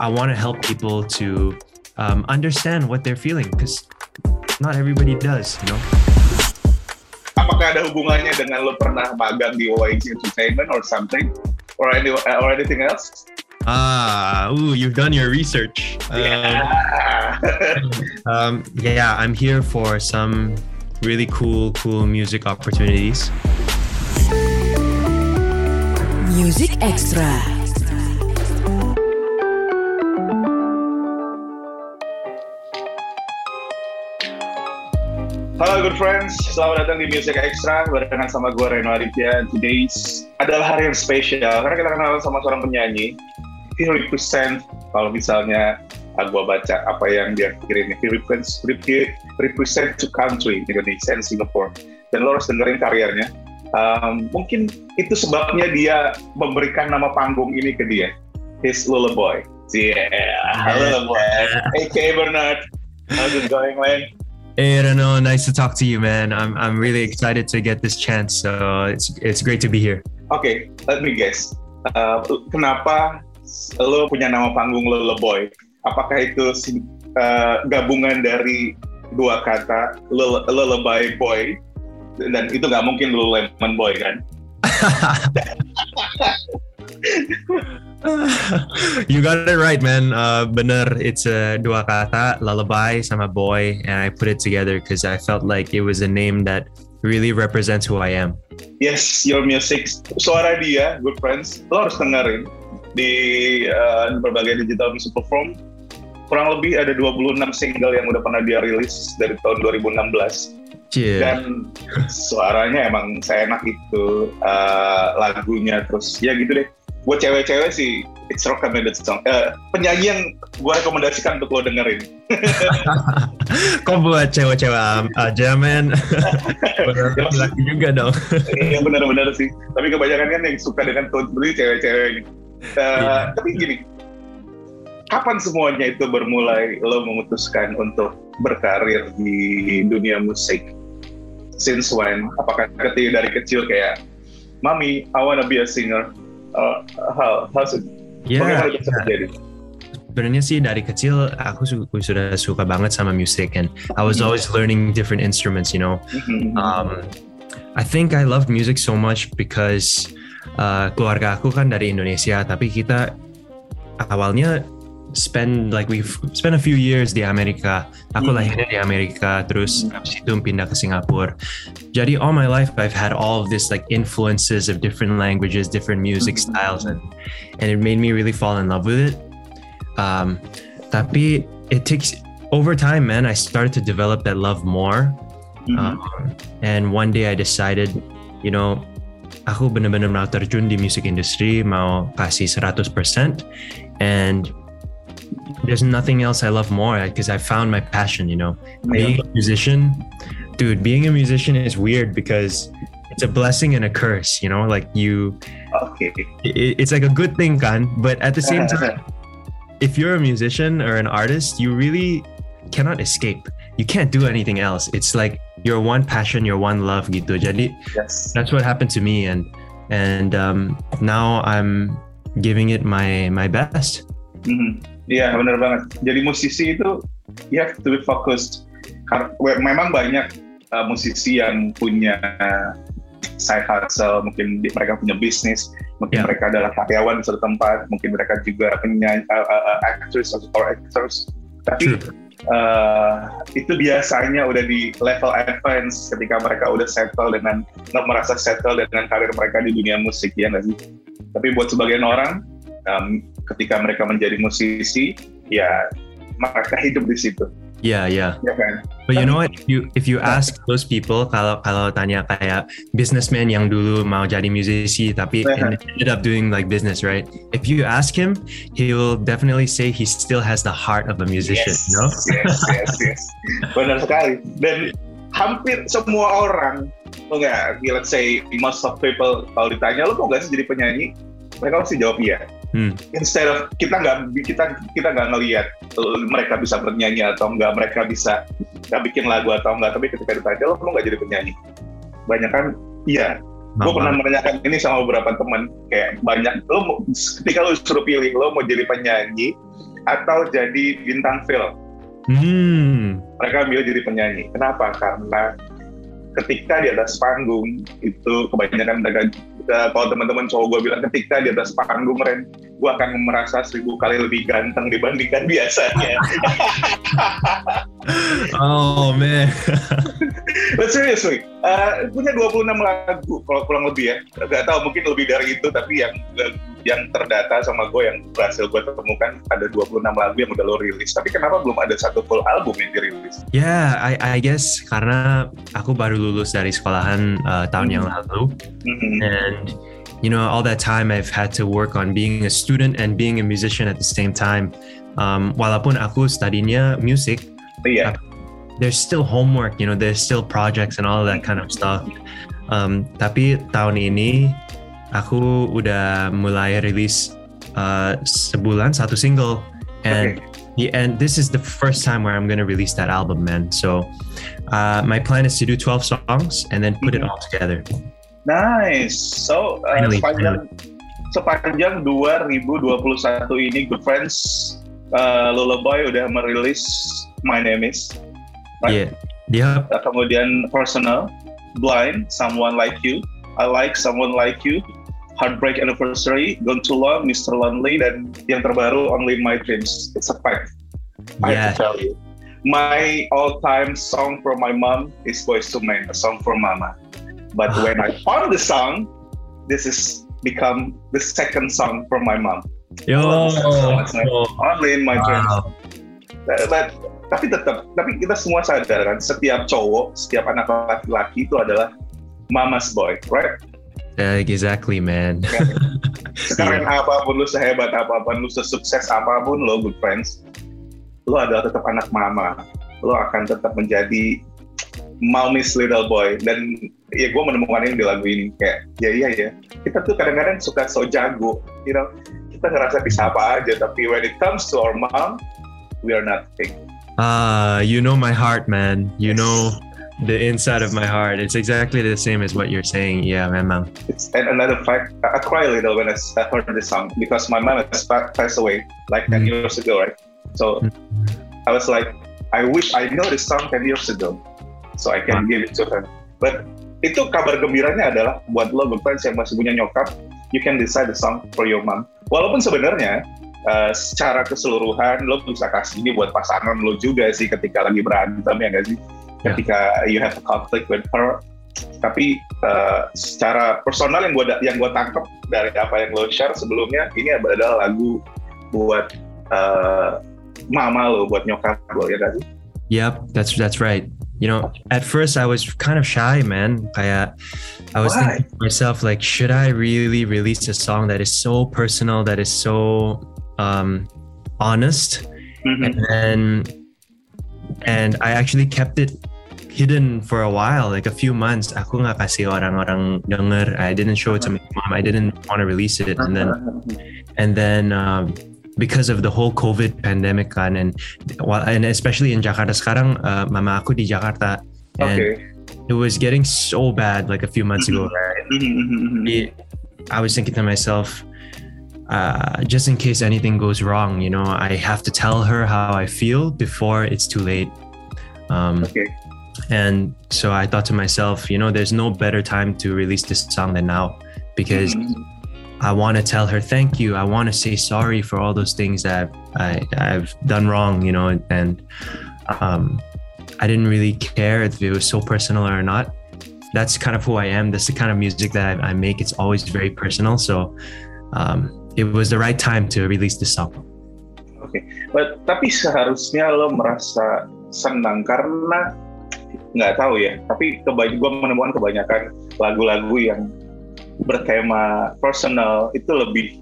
I want to help people to um, understand what they're feeling because not everybody does, you know. Apakah ada hubungannya dengan lo pernah magang di OIG Entertainment or something, or any or anything else? Ah, ooh, you've done your research. Yeah. Um, um, yeah, I'm here for some really cool, cool music opportunities. Music Extra. Halo good friends, selamat datang di Music Extra barengan sama gue Reno Aditya. Today's adalah hari yang spesial karena kita kenal sama seorang penyanyi. He represent kalau misalnya gue baca apa yang dia kirim, he represent, he represent to country Indonesia and Singapore. Dan lo harus dengerin karyanya. Um, mungkin itu sebabnya dia memberikan nama panggung ini ke dia. His Lullaboy. Yeah, Lullaboy. AKA Bernard. How's it going, man? Hey, Reno, nice to talk to you, man. I'm I'm really excited to get this chance. So it's it's great to be here. Oke, okay, let me guess. Uh, kenapa lo punya nama panggung Lullaboy? Apakah itu uh, gabungan dari dua kata Lullaby Boy dan itu nggak mungkin Lululemon Boy kan? you got it right, man. Uh, bener, it's a dua kata, lullaby sama boy, and I put it together because I felt like it was a name that really represents who I am. Yes, your music, suara dia, good friends, lo harus dengerin di uh, berbagai digital music platform. Kurang lebih ada 26 single yang udah pernah dia rilis dari tahun 2016. Yeah. Dan suaranya emang seenak itu uh, lagunya terus ya gitu deh buat cewek-cewek sih it's recommended song. Uh, penyanyi yang gue rekomendasikan untuk lo dengerin. Kok buat cewek-cewek aja, men? Laki juga dong. Iya benar-benar sih. Tapi kebanyakan kan yang suka dengan tone seperti cewek-cewek. Uh, yeah. Tapi gini, kapan semuanya itu bermulai lo memutuskan untuk berkarir di dunia musik? Since when? Apakah ketika dari kecil kayak, Mami, I wanna be a singer uh, how's it? Yeah, yeah. Sebenarnya sih dari kecil aku su sudah suka banget sama music and I was always learning different instruments, you know. Mm-hmm. Um, I think I loved music so much because uh, keluarga aku kan dari Indonesia, tapi kita awalnya spend like we've spent a few years di Amerika. Aku Hmm. lahirnya di Amerika, terus habis itu pindah ke Singapura. Jadi all my life I've had all of this like influences of different languages, different music styles, and and it made me really fall in love with it. Um, tapi it takes over time, man. I started to develop that love more, Mhm. um, and one day I decided, you know, aku bener-bener mau terjun di music industry, mau kasih 100%, and there's nothing else I love more because I found my passion, you know. Being a musician, dude, being a musician is weird because it's a blessing and a curse, you know, like you Oke. it, it's like a good thing kan, but at the same time if you're a musician or an artist, you really cannot escape. You can't do anything else. It's like your one passion, your one love gitu. Jadi yes. that's what happened to me and and um, now I'm giving it my my best. Mhm. Iya benar banget. Jadi musisi itu you have to be focused. Memang banyak uh, musisi yang punya side hustle, mungkin mereka punya bisnis, mungkin Yeah. mereka adalah karyawan di suatu tempat, mungkin mereka juga penyanyi, uh, uh, uh, actress or actors. Tapi True. uh, itu biasanya udah di level advance ketika mereka udah settle dengan merasa settle dengan karir mereka di dunia musik ya nggak sih? Tapi buat sebagian orang um, ketika mereka menjadi musisi ya mereka hidup di situ Yeah, yeah. ya kan? But you know what? If you if you ask those people kalau kalau tanya kayak businessman yang dulu mau jadi musisi tapi ended up doing like business, right? If you ask him, he will definitely say he still has the heart of a musician, yes, know? yes, yes, yes. Benar sekali. Dan hampir semua orang, lo nggak, let's say most of people kalau ditanya lo mau nggak sih jadi penyanyi, mereka pasti jawab iya. Hmm. Instead of kita nggak kita kita nggak ngelihat eh, mereka bisa bernyanyi atau nggak, mereka bisa nggak bikin lagu atau nggak, tapi ketika ditanya lo mau nggak jadi penyanyi, banyak kan iya. gue pernah menanyakan ini sama beberapa teman kayak banyak lo mau, ketika lo suruh pilih lo mau jadi penyanyi atau jadi bintang film Hmm. mereka milih jadi penyanyi kenapa karena ketika di atas panggung itu kebanyakan mereka kalau teman-teman cowok gue bilang ketika di atas panggung Ren gue akan merasa seribu kali lebih ganteng dibandingkan biasanya Oh man. But seriously, uh, punya 26 lagu kalau kurang lebih ya. Gak tahu mungkin lebih dari itu tapi yang yang terdata sama gue yang berhasil gue temukan ada 26 lagu yang udah lo rilis. Tapi kenapa belum ada satu full album yang dirilis? Ya, yeah, I, I guess karena aku baru lulus dari sekolahan uh, tahun yang lalu, Mhm. and you know all that time I've had to work on being a student and being a musician at the same time. Um, walaupun aku studinya music, Iya. there's still homework, you know, there's still projects and all that kind of stuff. Um, tapi tahun ini aku udah mulai rilis uh, sebulan satu single, and the and this is the first time where I'm gonna release that album, man. So uh, my plan is to do 12 songs and then put it all together. Nice. So uh, Finally, sepanjang sepanjang 2021 ini Good Friends uh, Lullaby udah merilis My Name Is. Right. Yeah. Yep. Uh, kemudian Personal, Blind, Someone Like You, I Like Someone Like You, Heartbreak Anniversary, Gone Too Long, Mr. Lonely, dan yang terbaru Only My Dreams. It's a fact. I have to tell you. My all-time song for my mom is Boys to Men, a song for Mama. But Ah. when I found the song, this is become the second song for my mom. Yo. Only in my dreams. Wow. But, but- tapi tetap, tapi kita semua sadar kan, setiap cowok, setiap anak laki-laki itu adalah mama's boy, right? Yeah, exactly, man. Sekarang apa pun lu sehebat apa pun, lu sesukses apa pun lo, good friends, lu adalah tetap anak mama. Lu akan tetap menjadi mommy's little boy. Dan ya gue menemukan ini di lagu ini kayak, ya iya ya. Kita tuh kadang-kadang suka so jago, you know. Kita ngerasa bisa apa aja, tapi when it comes to our mom, we are nothing. Ah, you know my heart, man. You know the inside of my heart. It's exactly the same as what you're saying. Yeah, memang. It's, and another fact, I cry a little when I heard this song because my mom has pa- passed away like 10 Mm. years ago, right? So Mm. I was like, I wish I know this song 10 years ago, so I can give it to her. But itu kabar gembiranya adalah buat lo friends yang masih punya nyokap, you can decide the song for your mom. Walaupun sebenarnya uh, secara keseluruhan lo bisa kasih ini buat pasangan lo juga sih ketika lagi berantem ya nggak sih? Ketika you have a conflict with her, tapi uh, secara personal yang gue yang gue tangkap dari apa yang lo share sebelumnya ini adalah lagu buat uh, mama lo buat nyokap lo ya kan Yep, that's that's right. You know, at first I was kind of shy, man. Kayak, I was Why? thinking to myself, like, should I really release a song that is so personal, that is so um, honest? Mhm. and then and I actually kept it hidden for a while, like a few months. Aku nggak kasih orang-orang denger. I didn't show it to my mom. I didn't want to release it, and then and then um, because of the whole COVID pandemic kan, and well, and especially in Jakarta sekarang, uh, mama aku di Jakarta, and Oke. it was getting so bad like a few months ago, right? Mhm, mhm, mhm. it- I was thinking to myself, uh, just in case anything goes wrong, you know, I have to tell her how I feel before it's too late. Um, Oke. And so I thought to myself, you know, there's no better time to release this song than now because Mhm. I want to tell her thank you. I want to say sorry for all those things that I, I've done wrong, you know, and um, I didn't really care if it was so personal or not. That's kind of who I am. That's the kind of music that I, I make. It's always very personal. So um, it was the right time to release this song. Okay. But, tapi seharusnya lo merasa senang karena nggak tahu ya. Tapi kebany gue menemukan kebanyakan lagu-lagu yang bertema personal itu lebih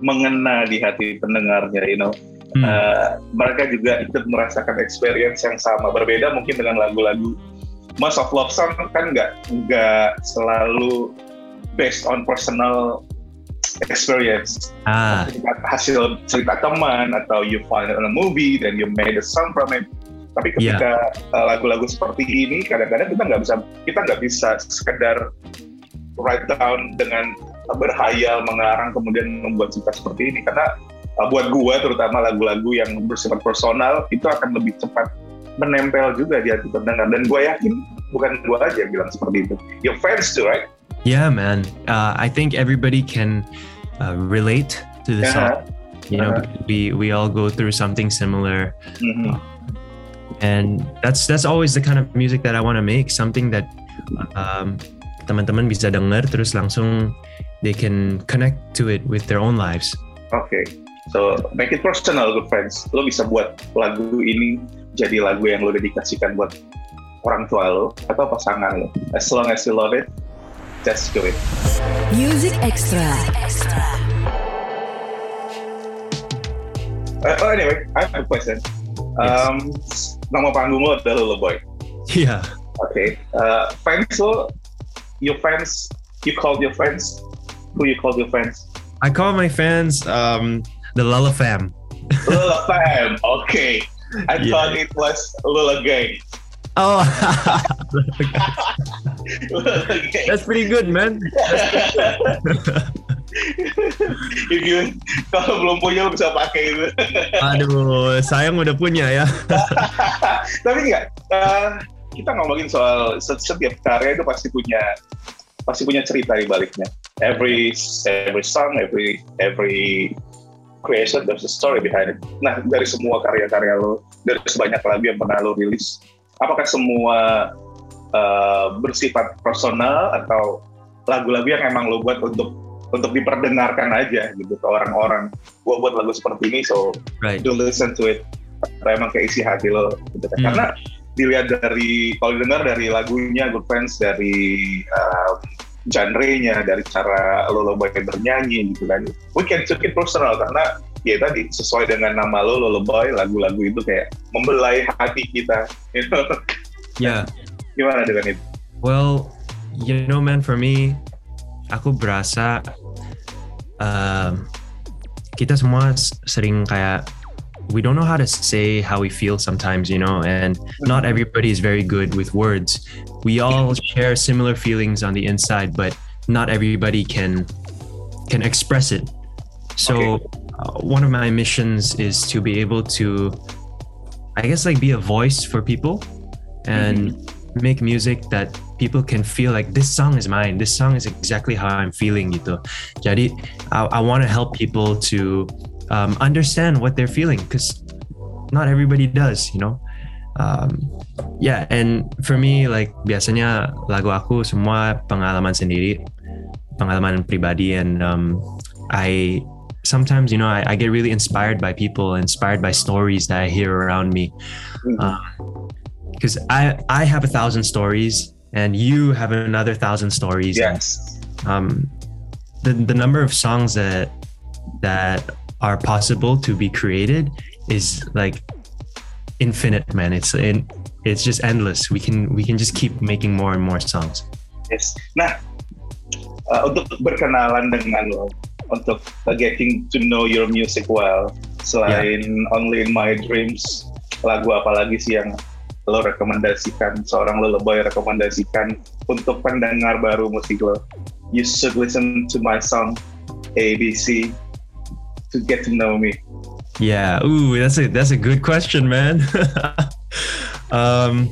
mengena di hati pendengarnya, you know. Hmm. Uh, mereka juga ikut merasakan experience yang sama. Berbeda mungkin dengan lagu-lagu Most of Love Song kan nggak nggak selalu based on personal experience ah, hasil cerita teman atau you find it on a movie then you made a song from it tapi ketika uh, lagu-lagu seperti ini kadang-kadang kita nggak bisa kita nggak bisa sekedar write down dengan berhayal mengarang kemudian membuat cerita seperti ini karena uh, buat gua terutama lagu-lagu yang bersifat personal itu akan lebih cepat menempel juga di hati pendengar dan gua yakin bukan gua aja yang bilang seperti itu your fans too right Yeah, man. Uh, I think everybody can uh, relate to the song. You know, Uh-huh. because we we all go through something similar, Mhm. And that's that's always the kind of music that I want to make. Something that um, teman-teman bisa denger terus langsung they can connect to it with their own lives. Oke, so make it personal, good friends. Lo bisa buat lagu ini jadi lagu yang lo dedikasikan buat orang tua lo atau pasangan lo. As long as you love it, just do it. Music Extra. Uh, oh, anyway, I have a question. Um, Nama panggung lo adalah Lolo Boy. Yeah. Oke, uh, fans lo, your fans, you called your fans, who you called your fans? I call my fans um, the Lala fam. Lola fam. Okay, I Yeah. thought it was Lola Gang. Oh, Gang. that's pretty good, man. kalau belum punya lo bisa pakai itu. Aduh, sayang udah punya ya. Tapi enggak, eh, kita ngomongin soal set- setiap karya itu pasti punya pasti punya cerita di baliknya. Every every song, every every creation there's a story behind it. Nah, dari semua karya-karya lo, dari sebanyak lagu yang pernah lo rilis, apakah semua eh, bersifat personal atau lagu-lagu yang emang lo buat untuk untuk diperdengarkan aja gitu ke orang-orang. Gua buat lagu seperti ini, so Right. do listen to it atau emang kayak isi hati lo gitu kan. Hmm. karena dilihat dari kalau dengar dari lagunya Good Friends dari um, genre-nya dari cara lo lo boy bernyanyi gitu kan we can take it personal karena ya tadi sesuai dengan nama lo lo boy lagu-lagu itu kayak membelai hati kita you know? Yeah. gimana dengan itu Well, you know, man, for me, aku berasa um, kita semua sering kayak we don't know how to say how we feel sometimes, you know, and not everybody is very good with words. We all share similar feelings on the inside, but not everybody can can express it. So, uh, one of my missions is to be able to, I guess, like be a voice for people and make music that people can feel like this song is mine. This song is exactly how I'm feeling gitu. Jadi I, I want to help people to um, understand what they're feeling because not everybody does, you know. Um, yeah, and for me like biasanya lagu aku semua pengalaman sendiri, pengalaman pribadi, and um, I sometimes you know I, I get really inspired by people, inspired by stories that I hear around me because I I have a thousand stories and you have another thousand stories. yes Um, the the number of songs that that are possible to be created is like infinite, man. It's in it's just endless. We can we can just keep making more and more songs. Yes. Nah, uh, untuk berkenalan dengan lo, untuk uh, getting to know your music well, selain Only in My Dreams, lagu apa lagi sih yang lo rekomendasikan, seorang lo boy rekomendasikan untuk pendengar baru musik lo? You should listen to my song ABC to get to know me. Yeah. Ooh, that's a that's a good question, man. um,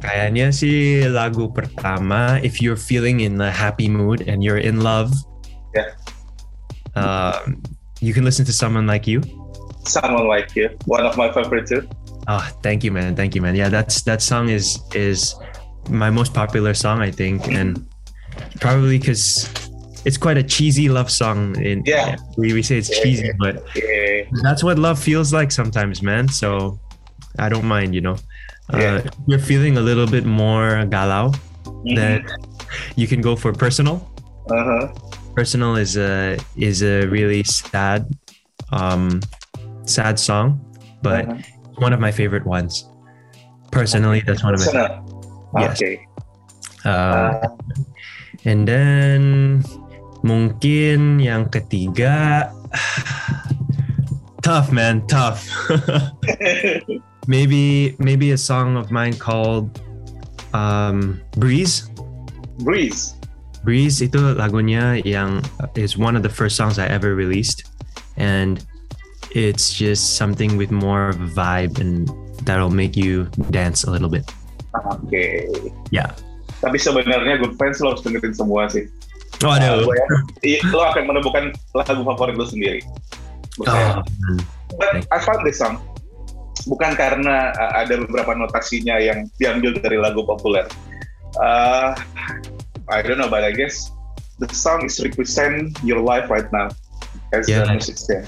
kayaknya sih lagu pertama. If you're feeling in a happy mood and you're in love, Yeah. um, you can listen to someone like you. Someone like you, one of my favorite too. Oh, thank you, man. Thank you, man. Yeah, that's that song is is my most popular song, I think, and probably because it's quite a cheesy love song. In Yeah. we, we say it's Yeah, cheesy, but Yeah. that's what love feels like sometimes, man. So I don't mind, you know. Yeah. Uh, you're feeling a little bit more galau, Mhm. then you can go for personal. Uh-huh. Personal is a is a really sad, um, sad song, but Uh-huh. One of my favorite ones. Personally, that's one of my. Yes. Okay. Uh, Uh, and then mungkin yang ketiga, tough man, tough. maybe maybe a song of mine called um, "Breeze." Breeze. Breeze itu lagunya yang is one of the first songs I ever released, and it's just something with more of a vibe and that'll make you dance a little bit. Oke. Yeah. Tapi sebenarnya Good Friends lo harus dengerin semua sih. Oh Uh, no. gua ya, i- lo akan menemukan lagu favorit lo sendiri. Saya. Oh. But I found this song bukan karena uh, ada beberapa notasinya yang diambil dari lagu populer. Uh, I don't know, but I guess the song is represent your life right now as Yeah. a musician,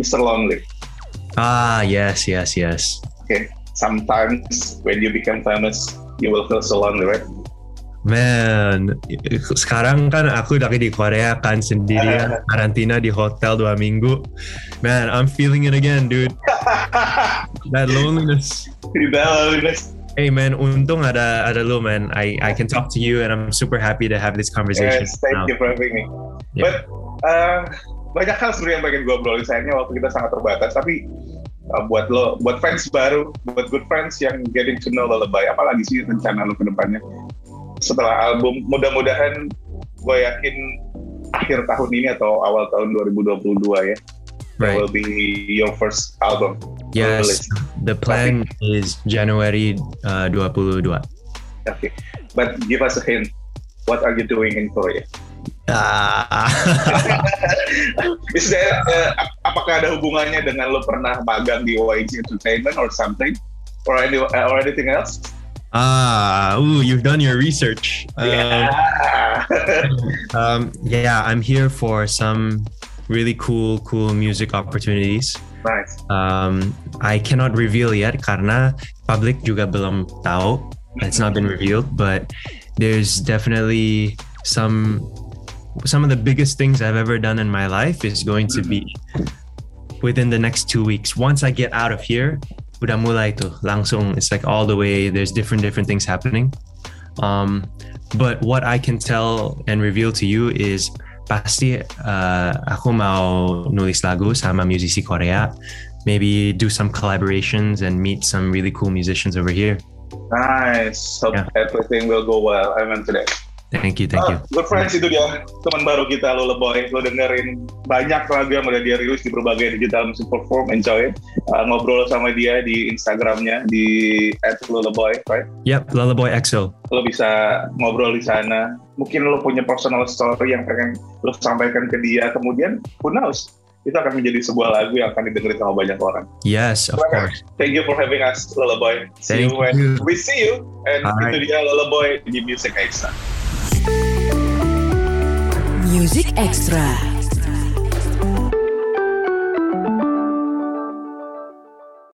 Mr. Lonely. Ah, yes, yes, yes. Okay, sometimes when you become famous, you will feel so lonely, right? Man, sekarang kan aku lagi di Korea kan sendirian, karantina di hotel dua minggu. Man, I'm feeling it again, dude. That loneliness. Di dalam Hey man, untung ada ada lu man. I I can talk to you and I'm super happy to have this conversation. Yes, thank now. you for having me. Yeah. But uh, banyak hal sebenarnya yang pengen gue obrolin. Sayangnya waktu kita sangat terbatas. Tapi uh, buat lo, buat fans baru, buat good friends yang getting to know Lullaby, apalagi sih rencana lo ke depannya? Setelah album, mudah-mudahan gue yakin akhir tahun ini atau awal tahun 2022 ya, Right. will be your first album. Yes. The plan is January uh, 22. Okay. But give us a hint. What are you doing in Korea? Ah. Is there, uh, ap- apakah ada hubungannya dengan lo pernah magang di YG Entertainment or something? Or, any, uh, or anything else? ah, ooh, you've done your research. Um, yeah. um, yeah, I'm here for some really cool, cool music opportunities. nice. Um, I cannot reveal yet karena public juga belum tahu. It's not been revealed, but there's definitely some some of the biggest things I've ever done in my life is going to be within the next two weeks. Once I get out of here, udah mulai tuh langsung. It's like all the way. There's different different things happening. Um, but what I can tell and reveal to you is pasti uh, aku mau nulis lagu sama musisi Korea. Maybe do some collaborations and meet some really cool musicians over here. Nice. Hope Yeah. everything will go well. I'm to that. Thank you, thank you. Ah, good friends itu dia teman baru kita lo Boy. Lo dengerin banyak lagu yang udah dia rilis di berbagai digital music platform. Enjoy. Uh, ngobrol sama dia di Instagramnya di @lulaboy, right? Yep, Lullaboy EXO. Lo bisa ngobrol di sana. Mungkin lo punya personal story yang pengen lo sampaikan ke dia. Kemudian, who knows? Itu akan menjadi sebuah lagu yang akan didengerin sama banyak orang. Yes, of course. Thank you for having us, Lullaboy. See Thank you when you. we see you. And itu dia Lullaboy di Music Extra. Music Extra.